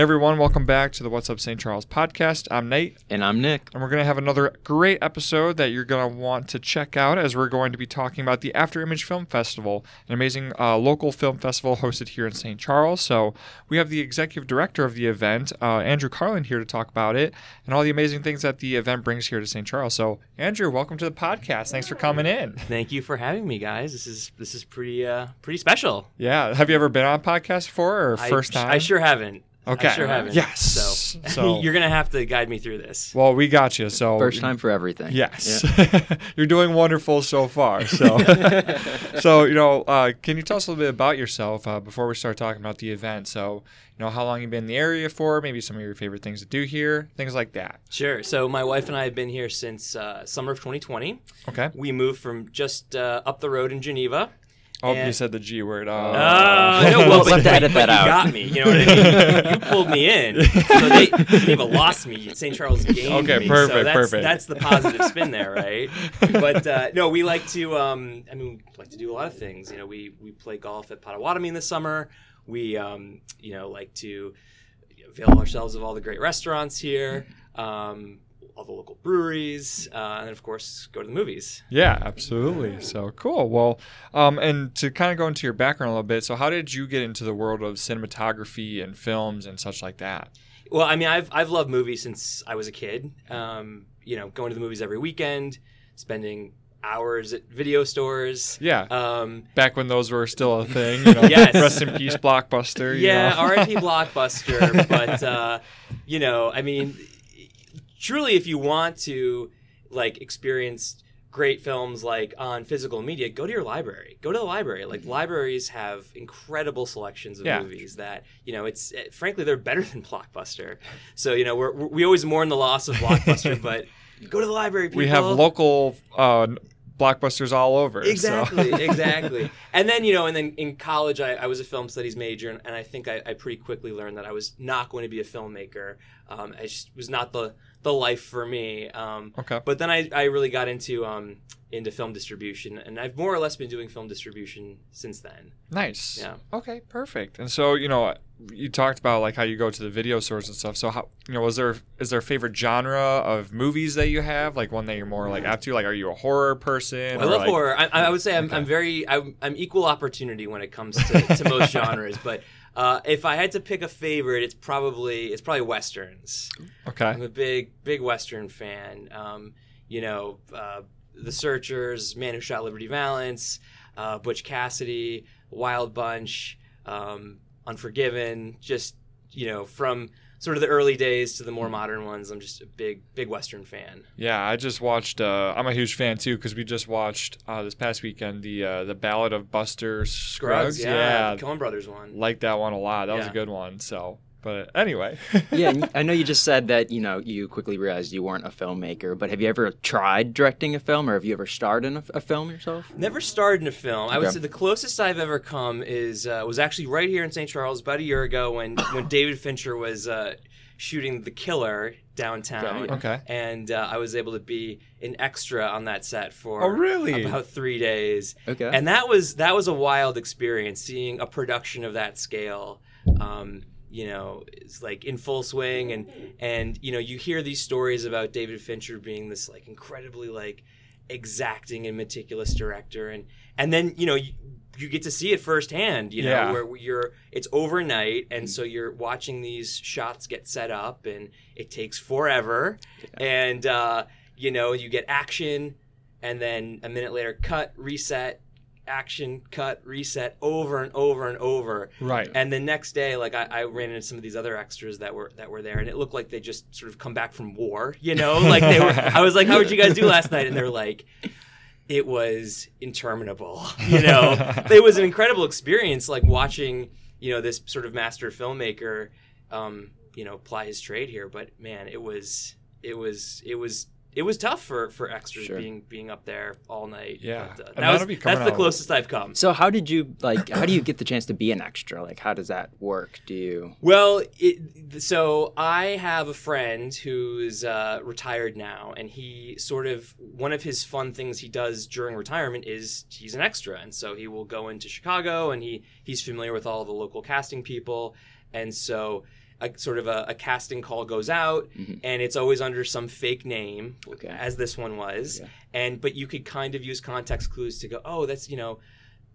Hey everyone, welcome back to the What's Up St. Charles podcast. I'm Nate, And I'm Nick. and we're going to have another great episode that you're going to want to check out as we're going to be talking about the Afterimage Film Festival, an amazing uh, local film festival hosted here in St. Charles. So we have the executive director of the event, uh, Andrew Carlin, here to talk about it and all the amazing things that the event brings here to St. Charles. So Andrew, welcome to the podcast. Thanks for coming in. Thank you for having me, guys. This is this is pretty uh pretty special. Yeah, have you ever been on a podcast before or first I, time? I sure haven't. Okay. I sure haven't. Yes. So, So- you're gonna have to guide me through this. Well, we got you. So First time for everything. Yes, you're doing wonderful so far. So, so you know, uh, can you tell us a little bit about yourself uh, before we start talking about the event? So, you know, how long you've been in the area for? Maybe some of your favorite things to do here, things like that. Sure. So my wife and I have been here since uh, summer of 2020. Okay. We moved from just uh, up the road in Geneva. Oh, you said the G word. Oh, Oh, no, well, We'll but, have to edit but that out. you got me. You know what I mean? you pulled me in. So they Geneva lost me. St. Charles gained Okay, me. perfect, so that's, perfect. That's the positive spin there, right? But uh, no, we like to. Um, I mean, we like to do a lot of things. You know, we we play golf at Pottawatomie in the summer. We, um, you know, like to avail ourselves of all the great restaurants here. Um, all the local breweries, uh, and of course, go to the movies. Yeah, absolutely. So cool. Well, um, and to kind of go into your background a little bit. So, how did you get into the world of cinematography and films and such like that? Well, I mean, I've I've loved movies since I was a kid. Um, you know, going to the movies every weekend, spending hours at video stores. Yeah, Um, back when those were still a thing. You know, Yes. Rest in peace, Blockbuster. you yeah, know? R.I.P. Blockbuster. but uh, you know, I mean, truly, if you want to like experience great films like on physical media, go to your library. Go to the library. Like libraries have incredible selections of Yeah. movies that you know. It's eh, frankly they're better than Blockbuster. So you know, we're, we always mourn the loss of Blockbuster, but go to the library. People. we have local uh, blockbusters all over. so- Exactly, exactly. And then you know, and then in college, I, I was a film studies major, and, and I think I, I pretty quickly learned that I was not going to be a filmmaker. Um, it just was not the the life for me. Um, okay. but then I, I really got into um, into film distribution, and I've more or less been doing film distribution since then. Nice. Yeah. Okay. Perfect. And so you know, you talked about like how you go to the video stores and stuff. So how you know, was there is there a favorite genre of movies that you have? Like one that you're more like apt to? Like, are you a horror person? I love like- horror. I, I would say I'm, Okay. I'm very I'm, I'm equal opportunity when it comes to, to most genres, but. Uh, if I had to pick a favorite, it's probably it's probably westerns. Okay, I'm a big, big Western fan. Um, you know, uh, The Searchers, Man Who Shot Liberty Valance, uh, Butch Cassidy, Wild Bunch, um, Unforgiven. Just you know, from sort of the early days to the more modern ones, I'm just a big, big Western fan. Yeah, I just watched. Uh, I'm a huge fan too because we just watched uh, this past weekend the uh, the Ballad of Buster Scruggs. yeah, the Coen Brothers one. like that one a lot. That was a good one. So, but anyway. yeah, I know you just said that you know you quickly realized you weren't a filmmaker, but have you ever tried directing a film, or have you ever starred in a, a film yourself? Never starred in a film. I would say the closest I've ever come is uh, was actually right here in St. Charles about a year ago when when David Fincher was uh, shooting The Killer downtown. Okay. okay. and uh, I was able to be an extra on that set for Oh, really? about three days, Okay. and that was that was a wild experience seeing a production of that scale. Um, you know, it's like in full swing, and and you know you hear these stories about David Fincher being this like incredibly like exacting and meticulous director, and and then you know. You, you get to see it firsthand, you know, Yeah. where you're it's overnight, and so you're watching these shots get set up, and it takes forever, and uh, you know you get action and then a minute later cut reset action cut reset over and over and over. Right. and the next day like I, I ran into some of these other extras that were that were there and it looked like they just sort of come back from war you know? Like they were i was like how did you guys do last night? And they're like it was interminable you know? It was an incredible experience like watching you know this sort of master filmmaker um you know ply his trade here but man it was it was it was it was tough for for extras Sure. being being up there all night Yeah. but, uh, that was, be coming that's the out- closest i've come so how did you like? How do you get the chance to be an extra? Like, how does that work? Do you? Well, it, so I have a friend who's uh, retired now, and he sort of one of his fun things he does during retirement is he's an extra, and so he will go into Chicago, and he he's familiar with all the local casting people, and so a sort of a, a casting call goes out, and it's always under some fake name, Mm-hmm. Okay. as this one was. Okay. And but you could kind of use context clues to go, oh, that's you know.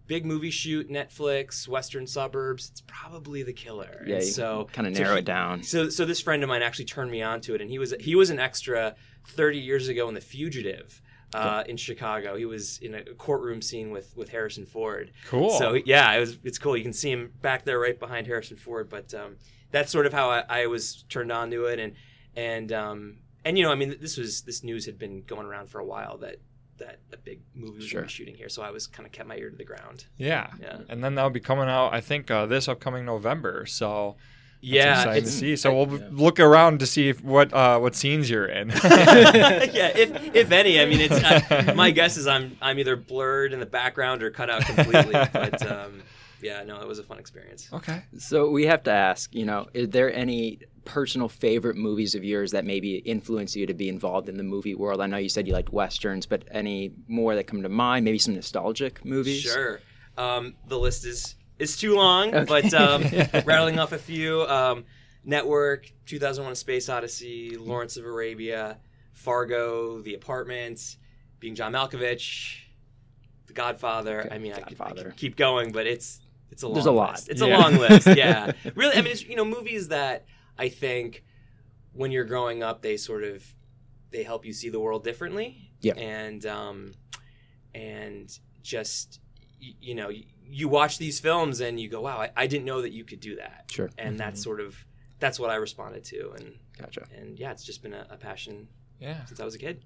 Big movie shoot, Netflix, Western suburbs. It's probably the killer. Yeah, And so kind of so narrow he- it down. so, so this friend of mine actually turned me on to it, and he was he was an extra thirty years ago in The Fugitive uh, in Chicago. He was in a courtroom scene with with Harrison Ford. Cool. So yeah, it was it's cool. You can see him back there, right behind Harrison Ford. But um, that's sort of how I, I was turned on to it, and and um, and you know, I mean, this was this news had been going around for a while that that a big movie was Sure. shooting here. So I was kind of kept my ear to the ground. yeah. Yeah. And then that'll be coming out, I think, uh, this upcoming November. So that's Yeah, exciting to see. So we'll look around to see if, what uh, what scenes you're in. yeah, if if any, I mean, it's I, my guess is I'm I'm either blurred in the background or cut out completely. but um, yeah, no, it was a fun experience. okay. So we have to ask, you know, is there any personal favorite movies of yours that maybe influence you to be involved in the movie world? I know you said you liked westerns, but any more that come to mind? Maybe some nostalgic movies. Sure, um, the list is is too long, Okay. but um, rattling off a few: um, Network, 2001: A Space Odyssey, Lawrence of Arabia, Fargo, The Apartment, Being John Malkovich, The Godfather. Okay, I mean, I could, I could keep going, but it's it's a long There's a lot. list. It's Yeah. a long list. Yeah, really. I mean, it's you know movies that I think when you're growing up, they sort of they help you see the world differently. Yeah. And um, and just y- you know, y- you watch these films and you go, wow, I, I didn't know that you could do that. Sure. And that's sort of that's what I responded to, and Gotcha. and yeah, it's just been a, a passion Yeah. since I was a kid.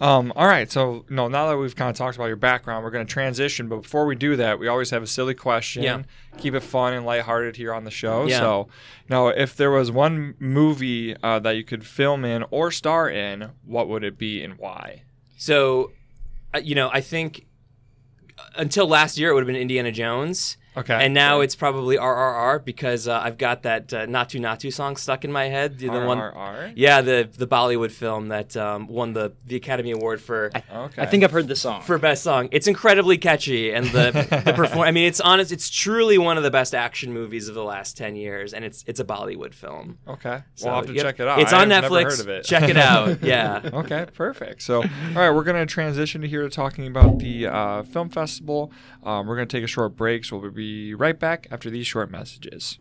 Um, all right. So, no, now that we've kind of talked about your background, we're going to transition. But before we do that, we always have a silly question. Yeah. Keep it fun and lighthearted here on the show. Yeah. So, now, if there was one movie uh, that you could film in or star in, what would it be and why? So, uh, you know, I think uh, until last year it would have been Indiana Jones. Okay. And now it's probably RRR because uh, I've got that uh, Naatu Naatu song stuck in my head. The one, RRR? yeah, the the Bollywood film that um, won the the Academy Award for Okay. I think I've heard the song. for best song. It's incredibly catchy, and the the perform. I mean, it's honest. It's truly one of the best action movies of the last ten years, and it's it's a Bollywood film. Okay. So, we'll have to yep. check it out. It's I on have Netflix. Never heard of it. Check it out. Yeah. okay, perfect. So, all right, we're going to transition to here to talking about the uh, film festival. Um, we're going to take a short break, so we'll be right back after these short messages.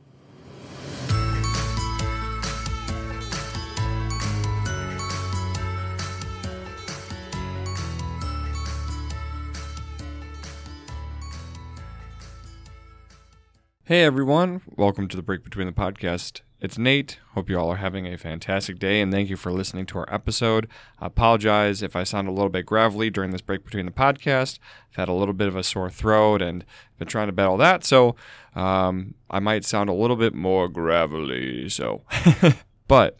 Hey everyone, welcome to the Break Between the Podcast. It's Nate. Hope you all are having a fantastic day and thank you for listening to our episode. I apologize if I sound a little bit gravelly during this break between the podcast. I've had a little bit of a sore throat and been trying to battle that, so um, I might sound a little bit more gravelly. So, but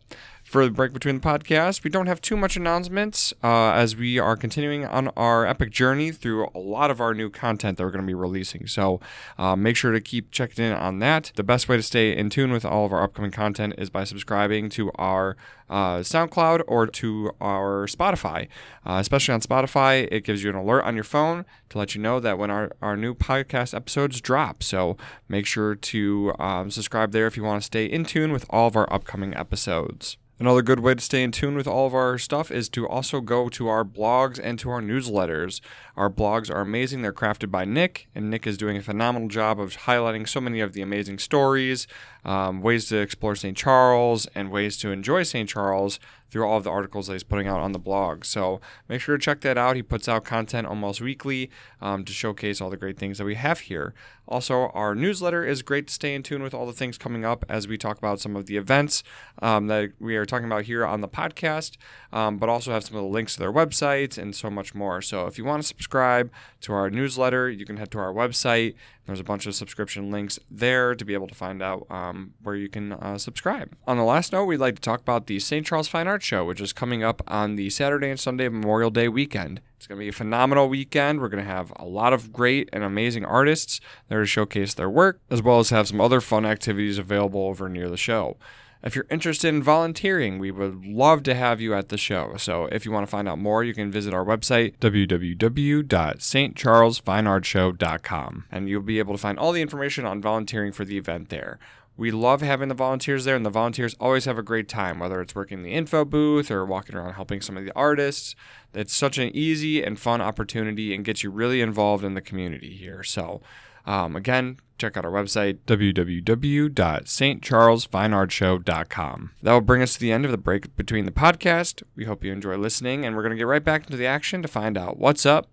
for the break between the podcast, we don't have too much announcements uh, as we are continuing on our epic journey through a lot of our new content that we're going to be releasing. So uh, make sure to keep checking in on that. The best way to stay in tune with all of our upcoming content is by subscribing to our uh, SoundCloud or to our Spotify. Uh, especially on Spotify, it gives you an alert on your phone to let you know that when our, our new podcast episodes drop. So make sure to um, subscribe there if you want to stay in tune with all of our upcoming episodes. Another good way to stay in tune with all of our stuff is to also go to our blogs and to our newsletters. Our blogs are amazing. They're crafted by Nick, and Nick is doing a phenomenal job of highlighting so many of the amazing stories, um, ways to explore St. Charles, and ways to enjoy St. Charles through all of the articles that he's putting out on the blog. So make sure to check that out. He puts out content almost weekly um, to showcase all the great things that we have here. Also, our newsletter is great to stay in tune with all the things coming up as we talk about some of the events um, that we are talking about here on the podcast, um, but also have some of the links to their websites and so much more. So if you want to subscribe to our newsletter, you can head to our website. There's a bunch of subscription links there to be able to find out um, where you can uh, subscribe. On the last note, we'd like to talk about the St. Charles Fine Arts Show, which is coming up on the Saturday and Sunday Memorial Day weekend. It's going to be a phenomenal weekend. We're going to have a lot of great and amazing artists there to showcase their work, as well as have some other fun activities available over near the show. If you're interested in volunteering, we would love to have you at the show. So if you want to find out more, you can visit our website, www.stcharlesfineartshow.com, and you'll be able to find all the information on volunteering for the event there. We love having the volunteers there, and the volunteers always have a great time, whether it's working the info booth or walking around helping some of the artists. It's such an easy and fun opportunity and gets you really involved in the community here. So, um, again, check out our website, www.stcharlesfineartshow.com. That will bring us to the end of the break between the podcast. We hope you enjoy listening, and we're going to get right back into the action to find out what's up,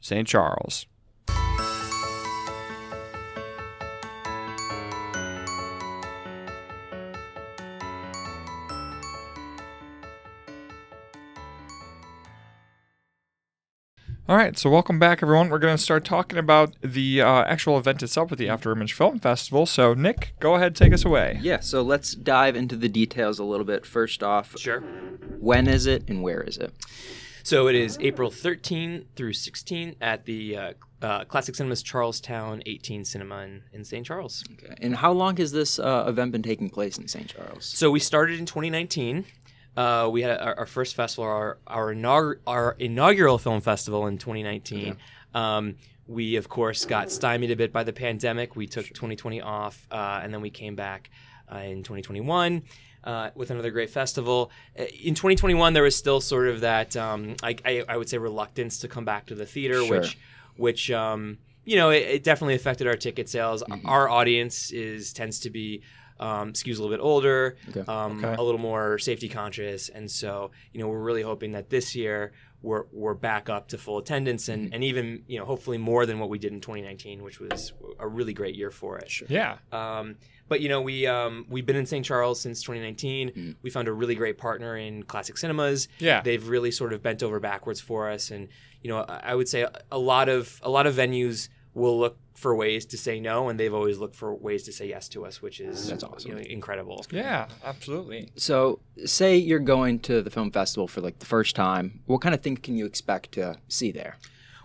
St. Charles. All right, so welcome back, everyone. We're going to start talking about the uh, actual event itself with the Afterimage Film Festival. So, Nick, go ahead, take us away. Yeah, so let's dive into the details a little bit. First off, Sure. when is it and where is it? So it is April 13 through 16 at the uh, uh, Classic Cinemas Charlestown 18 Cinema in, in St. Charles. Okay. And how long has this uh, event been taking place in St. Charles? So we started in 2019. Uh, we had our, our first festival, our our, our inaugural film festival in 2019. Um, we of course got stymied a bit by the pandemic. We took 2020 off, uh, and then we came back uh, in 2021 uh, with another great festival. Uh, In 2021, there was still sort of that um, I, I, I would say reluctance to come back to the theater, Sure. which which um, you know it, it definitely affected our ticket sales. Our audience is tends to be um, skews a little bit older, Okay. um, Okay. a little more safety conscious, and so you know we're really hoping that this year we're we're back up to full attendance and, and even you know hopefully more than what we did in 2019, which was a really great year for it. Yeah. Um, but you know we um, we've been in St. Charles since 2019. Mm. We found a really great partner in Classic Cinemas. Yeah. They've really sort of bent over backwards for us, and you know I I would say a lot of a lot of venues will look for ways to say no, and they've always looked for ways to say yes to us, which is That's awesome. you know, incredible. Yeah, absolutely. So, say you're going to the film festival for like the first time. What kind of thing can you expect to see there?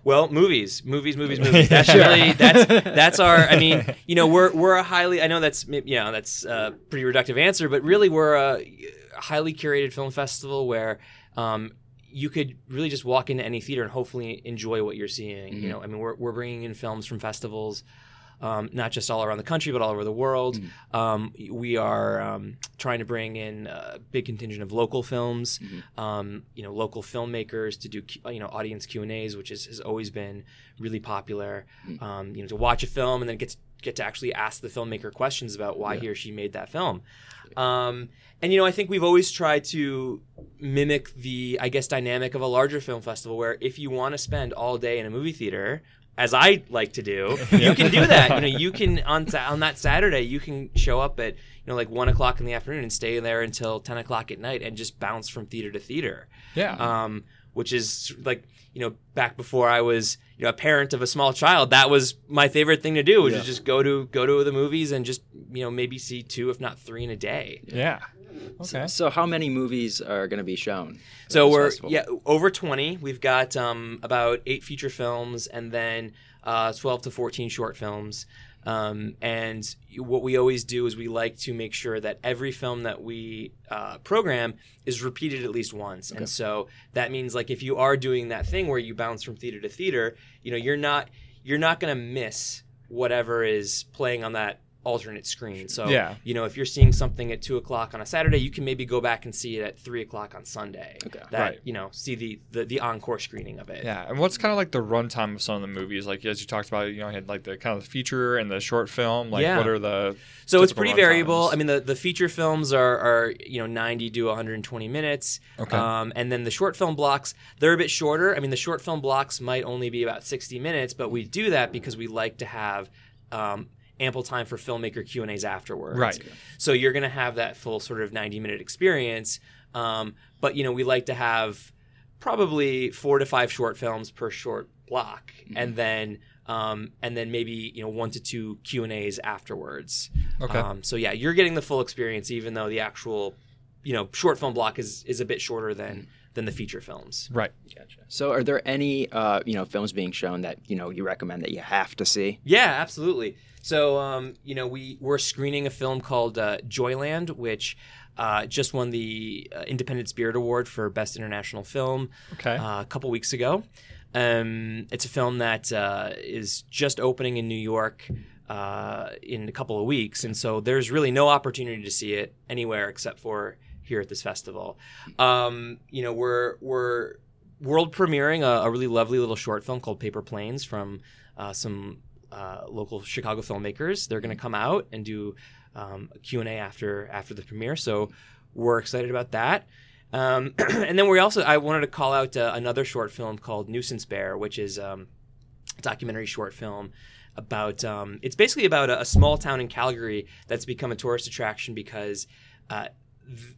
Well, movies, movies, movies, movies. That's really that's that's our. I mean, you know, we're we're a highly. I know that's you know that's a pretty reductive answer, but really we're a highly curated film festival where. Um, you could really just walk into any theater and hopefully enjoy what you're seeing. You mm-hmm. know, I mean, we're, we're bringing in films from festivals, um, not just all around the country, but all over the world. Um, we are um, trying to bring in a big contingent of local films, um, you know, local filmmakers to do, you know, audience Q and A's, which is, has always been really popular. Um, you know, to watch a film and then get to, get to actually ask the filmmaker questions about why he or she made that film. Um, and you know, I think we've always tried to mimic the, I guess, dynamic of a larger film festival, where if you want to spend all day in a movie theater, as I like to do, you can do that. You know, you can on on that Saturday, you can show up at you know like one o'clock in the afternoon and stay there until ten o'clock at night and just bounce from theater to theater Yeah. um, which is like you know back before I was you know a parent of a small child. That was my favorite thing to do, was Yeah. to just go to go to the movies and just you know maybe see two if not three in a day. yeah. Okay. So, how many movies are going to be shown? So we're festival? yeah over twenty. We've got um, about eight feature films and then uh, twelve to fourteen short films. Um, and what we always do is we like to make sure that every film that we uh, program is repeated at least once. And so that means like if you are doing that thing where you bounce from theater to theater, you know you're not you're not going to miss whatever is playing on that alternate screen. So Yeah. you know if you're seeing something at two o'clock on a Saturday, you can maybe go back and see it at three o'clock on Sunday. Okay. That Right. you know see the, the the encore screening of it. Yeah, and what's kind of like the runtime of some of the movies? Like as you talked about, you know, you had like the kind of the feature and the short film. Like, Yeah. what are the So it's pretty variable. times? I mean, the, the feature films are, are you know 90 to 120 minutes. Okay. Um, and then the short film blocks they're a bit shorter. I mean, the short film blocks might only be about 60 minutes, but we do that because we like to have um, ample time for filmmaker Q and A's afterwards. Right. So you're going to have that full sort of 90 minute experience. Um, but you know, we like to have probably four to five short films per short block, and then um, and then maybe you know one to two Q and A's afterwards. Okay. Um, so yeah, you're getting the full experience, even though the actual you know short film block is is a bit shorter than than the feature films. right. Gotcha. So, are there any uh, you know films being shown that you know you recommend that you have to see? Yeah, absolutely. So, um, you know, we we're screening a film called uh, Joyland, which uh, just won the uh, Independent Spirit Award for Best International Film Okay. uh, a couple weeks ago. Um, it's a film that uh, is just opening in New York. uh, in a couple of weeks, and so there's really no opportunity to see it anywhere except for here at this festival. Um, you know, we're we're world premiering a, a, really lovely little short film called Paper Planes from uh, some uh, local Chicago filmmakers. They're going to come out and do um, a Q&A after after the premiere. So we're excited about that. Um, and then we also I wanted to call out uh, another short film called Nuisance Bear, which is um, a documentary short film about um, it's basically about a, a, small town in Calgary that's become a tourist attraction because uh,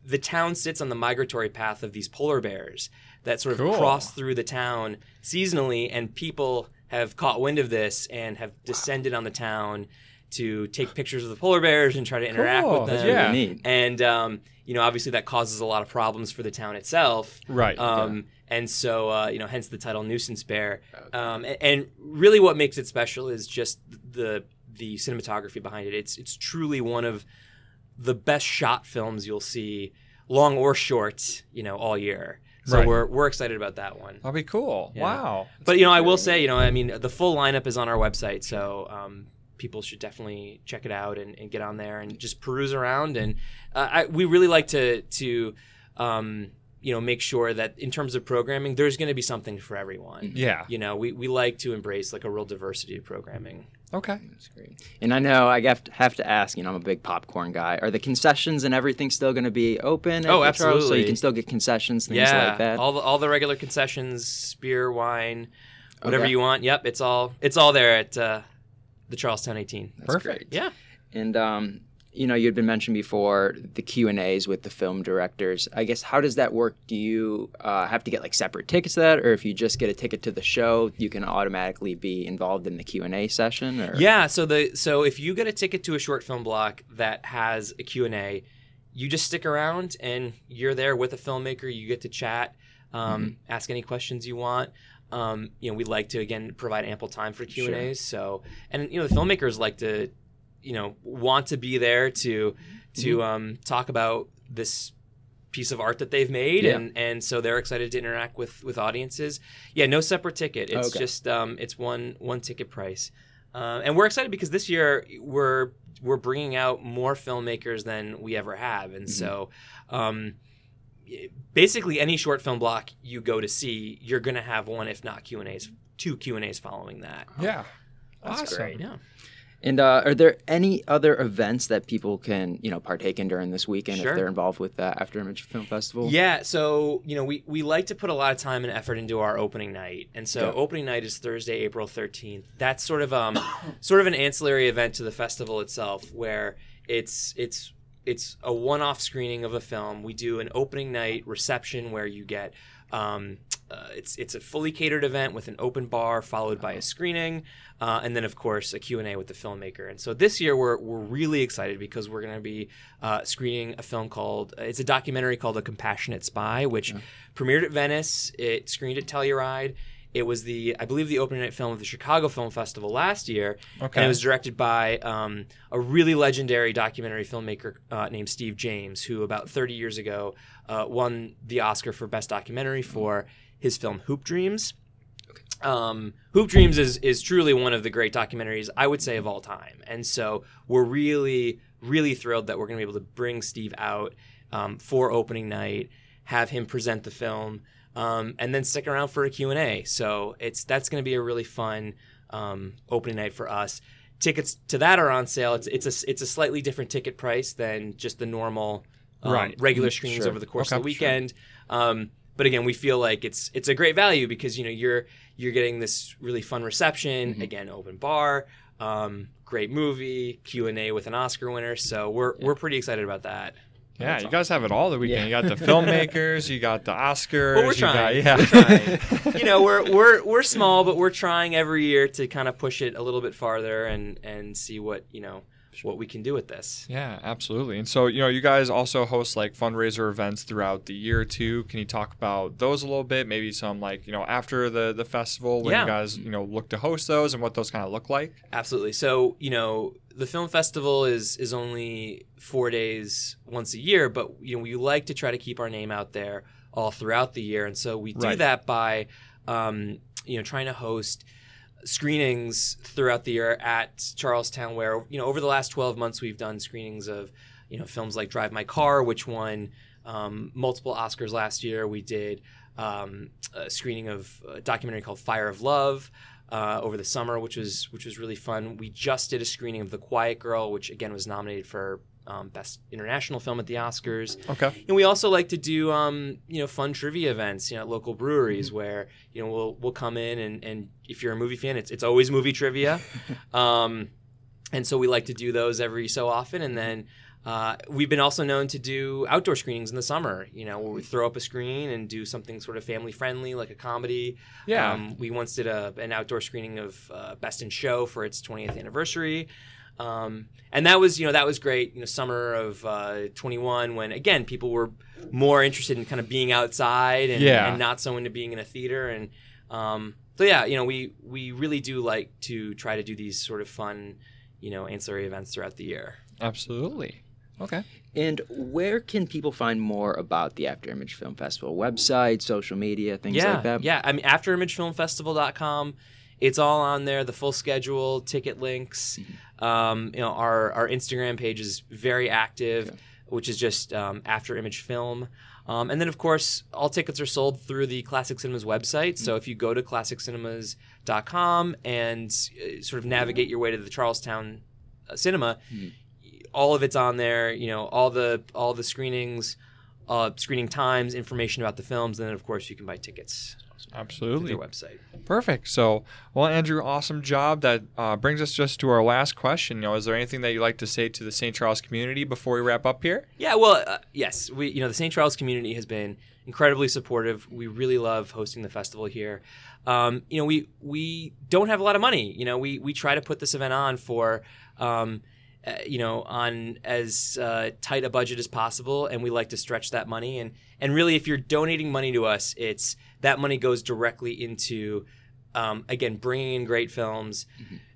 the town sits on the migratory path of these polar bears that sort of cool. cross through the town seasonally, and people have caught wind of this and have descended on the town to take pictures of the polar bears and try to interact cool. with them. Yeah. Neat. And um, you know, obviously that causes a lot of problems for the town itself. Right. Um, yeah. And so, uh, you know, hence the title "Nuisance Bear." Um, and, and, really, what makes it special is just the the cinematography behind it. It's it's truly one of the best shot films you'll see, long or short, you know, all year. So right. we're we're excited about that one. That'll be cool. Yeah. Wow. That's but you know, I will say, you know, I mean, the full lineup is on our website, so um, people should definitely check it out and, and, get on there and just peruse around. And uh, I, we really like to to um, you know make sure that in terms of programming, there's going to be something for everyone. Yeah. You know, we, we like to embrace like a real diversity of programming. Okay. That's great. And I know I have to, have to ask, you know, I'm a big popcorn guy. Are the concessions and everything still going to be open? Oh, absolutely. Charles, so you can still get concessions, things yeah, like that? all the, all the regular concessions, beer, wine, whatever Okay. you want. Yep, it's all it's all there at uh, the Charlestown 18. That's Perfect. great. Yeah. And um, you know, you had been mentioned before the Q and A's with the film directors. I guess how does that work? Do you uh, have to get like separate tickets to that, or if you just get a ticket to the show, you can automatically be involved in the Q and A session? Or? Yeah, so the so if you get a ticket to a short film block that has a Q&A, you just stick around and you're there with a filmmaker, you get to chat, um, ask any questions you want. Um, you know, we like to again provide ample time for Q and A's. So, and you know, the filmmakers like to, you know, want to be there to to um, talk about this piece of art that they've made, Yeah. and and so they're excited to interact with with audiences. Yeah, no separate ticket. It's Okay. just um, it's one one ticket price, uh, and we're excited because this year we're we're bringing out more filmmakers than we ever have, and so. Um, basically any short film block you go to see you're going to have one if not q&a's two q&a's following that Yeah. That's awesome. great. yeah And uh, are there any other events that people can, you know, partake in during this weekend Sure. if they're involved with the Afterimage Film Festival? Yeah, so you know we, we like to put a lot of time and effort into our opening night, and so Yeah. opening night is Thursday, April thirteenth. That's sort of um sort of an ancillary event to the festival itself, where it's it's it's a one-off screening of a film. We do an opening night reception where you get um, uh, it's it's a fully catered event with an open bar followed by a screening, uh, and then of course a Q and A with the filmmaker. And so this year we're we're really excited because we're going to be uh, screening a film called it's a documentary called A Compassionate Spy, which premiered at Venice. It screened at Telluride. It was the I believe the opening night film of the Chicago Film Festival last year, Okay. and it was directed by um, a really legendary documentary filmmaker uh, named Steve James, who about 30 years ago uh, won the Oscar for Best Documentary for his film Hoop Dreams. Um, Hoop Dreams is is truly one of the great documentaries I would say of all time, and so we're really really thrilled that we're going to be able to bring Steve out um, for opening night, have him present the film, um, and then stick around for a Q and A. So it's that's going to be a really fun um, opening night for us. Tickets to that are on sale. It's it's a it's a slightly different ticket price than just the normal um, Right. regular screenings Sure. over the course Okay, of the sure. weekend. Um, but again, we feel like it's it's a great value because you know you're you're getting this really fun reception. Mm-hmm. Again, open bar, um, great movie, Q and A with an Oscar winner. So we're we're pretty excited about that. Yeah, you guys have it all the weekend. You got the filmmakers, you got the Oscars. Well, we're you got- trying. yeah. We're trying. you know, we're we're we're small, but we're trying every year to kind of push it a little bit farther and and see what you know what we can do with this. Yeah, absolutely. And so, you know, you guys also host like fundraiser events throughout the year too. Can you talk about those a little bit? Maybe some like, you know, after the the festival when Yeah. you guys, you know, look to host those and what those kind of look like? Absolutely. So, you know, the film festival is is only 4 days once a year, but you know, we like to try to keep our name out there all throughout the year. And so we do Right. that by um, you know, trying to host screenings throughout the year at Charlestown, where you know over the last 12 months we've done screenings of you know films like Drive My Car, which won um, multiple Oscars last year. We did um, a screening of a documentary called Fire of Love. Uh, over the summer, which was which was really fun. We just did a screening of The Quiet Girl, which again was nominated for um, best international film at the Oscars. Okay. And we also like to do um, you know fun trivia events, you know, at local breweries where you know we'll we'll come in and and if you're a movie fan, it's it's always movie trivia, um, and so we like to do those every so often, and then. Uh, we've been also known to do outdoor screenings in the summer, you know, where we throw up a screen and do something sort of family friendly, like a comedy. Yeah. Um, we once did a, an outdoor screening of uh, Best in Show for its 20th anniversary. Um, and that was, you know, that was great. You know, summer of uh, 21, when again people were more interested in kind of being outside and, Yeah. and not so into being in a theater. And um, so, yeah, you know, we we really do like to try to do these sort of fun, you know, ancillary events throughout the year. Absolutely. Okay. And where can people find more about the Afterimage Film Festival? Website, social media, things yeah, like that? Yeah, I mean, afterimagefilmfestival.com. It's all on there. The full schedule, ticket links. Mm-hmm. Um, you know, our our Instagram page is very active, which is just um, Afterimage Film. Um, and then, of course, all tickets are sold through the Classic Cinemas website. So if you go to classiccinemas.com and uh, sort of navigate your way to the Charlestown uh, Cinema, all of it's on there. You know, all the all the screenings, uh, screening times, information about the films, and then of course you can buy tickets Absolutely. their website. Perfect. So, well, Andrew, awesome job. That uh, brings us just to our last question. You know, is there anything that you'd like to say to the St. Charles community before we wrap up here? Yeah, well, uh, yes, we you know the St. Charles community has been incredibly supportive. We really love hosting the festival here. Um, you know, we we don't have a lot of money. You know, we we try to put this event on for. Um, uh, you know, on as uh, tight a budget as possible, and we like to stretch that money. And and really, if you're donating money to us, it's that money goes directly into, um, again, bringing in great films,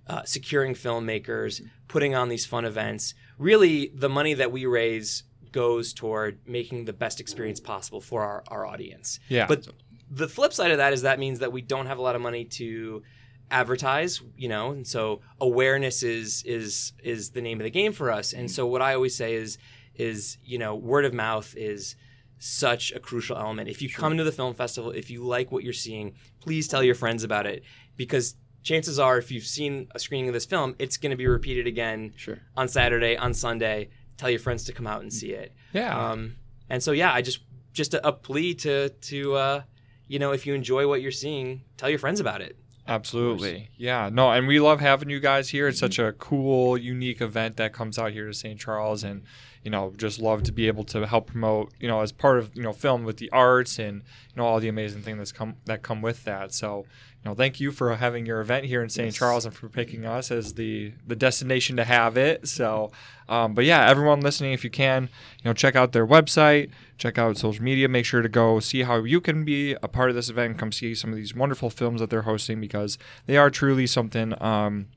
uh, securing filmmakers, putting on these fun events. Really, the money that we raise goes toward making the best experience possible for our, our audience. Yeah. But the flip side of that is that means that we don't have a lot of money to advertise, you know, and so awareness is is is the name of the game for us. And so what I always say is is, you know, word of mouth is such a crucial element. If you come to the film festival, if you like what you're seeing, please tell your friends about it because chances are if you've seen a screening of this film, it's going to be repeated again Sure. on Saturday, on Sunday. Tell your friends to come out and see it. Yeah. Um, and so yeah, I just just a, a plea to to uh, you know if you enjoy what you're seeing, tell your friends about it. Absolutely. Yeah. No, and we love having you guys here. Mm-hmm. It's such a cool, unique event that comes out here to St. Charles and you know, just love to be able to help promote, you know, as part of, you know, film with the arts and, you know, all the amazing things that's come that come with that. So, you know, thank you for having your event here in St. Yes. Charles and for picking us as the the destination to have it. So, um, but yeah, everyone listening, if you can, you know, check out their website, check out social media, make sure to go see how you can be a part of this event come see some of these wonderful films that they're hosting because they are truly something um,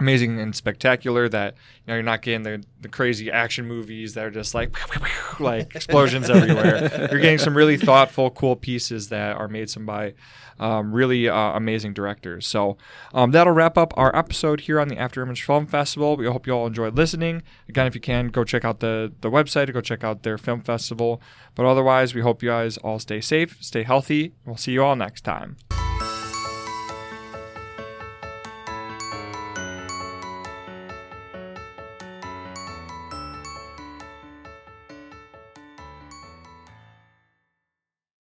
amazing and spectacular that you know you're not getting the, the crazy action movies that are just like like explosions everywhere. You're getting some really thoughtful cool pieces that are made some by um, really uh, amazing directors. So um, that'll wrap up our episode here on the after image film festival. We hope you all enjoyed listening. Again if you can go check out the the website go check out their film festival. But otherwise we hope you guys all stay safe stay healthy. We'll see you all next time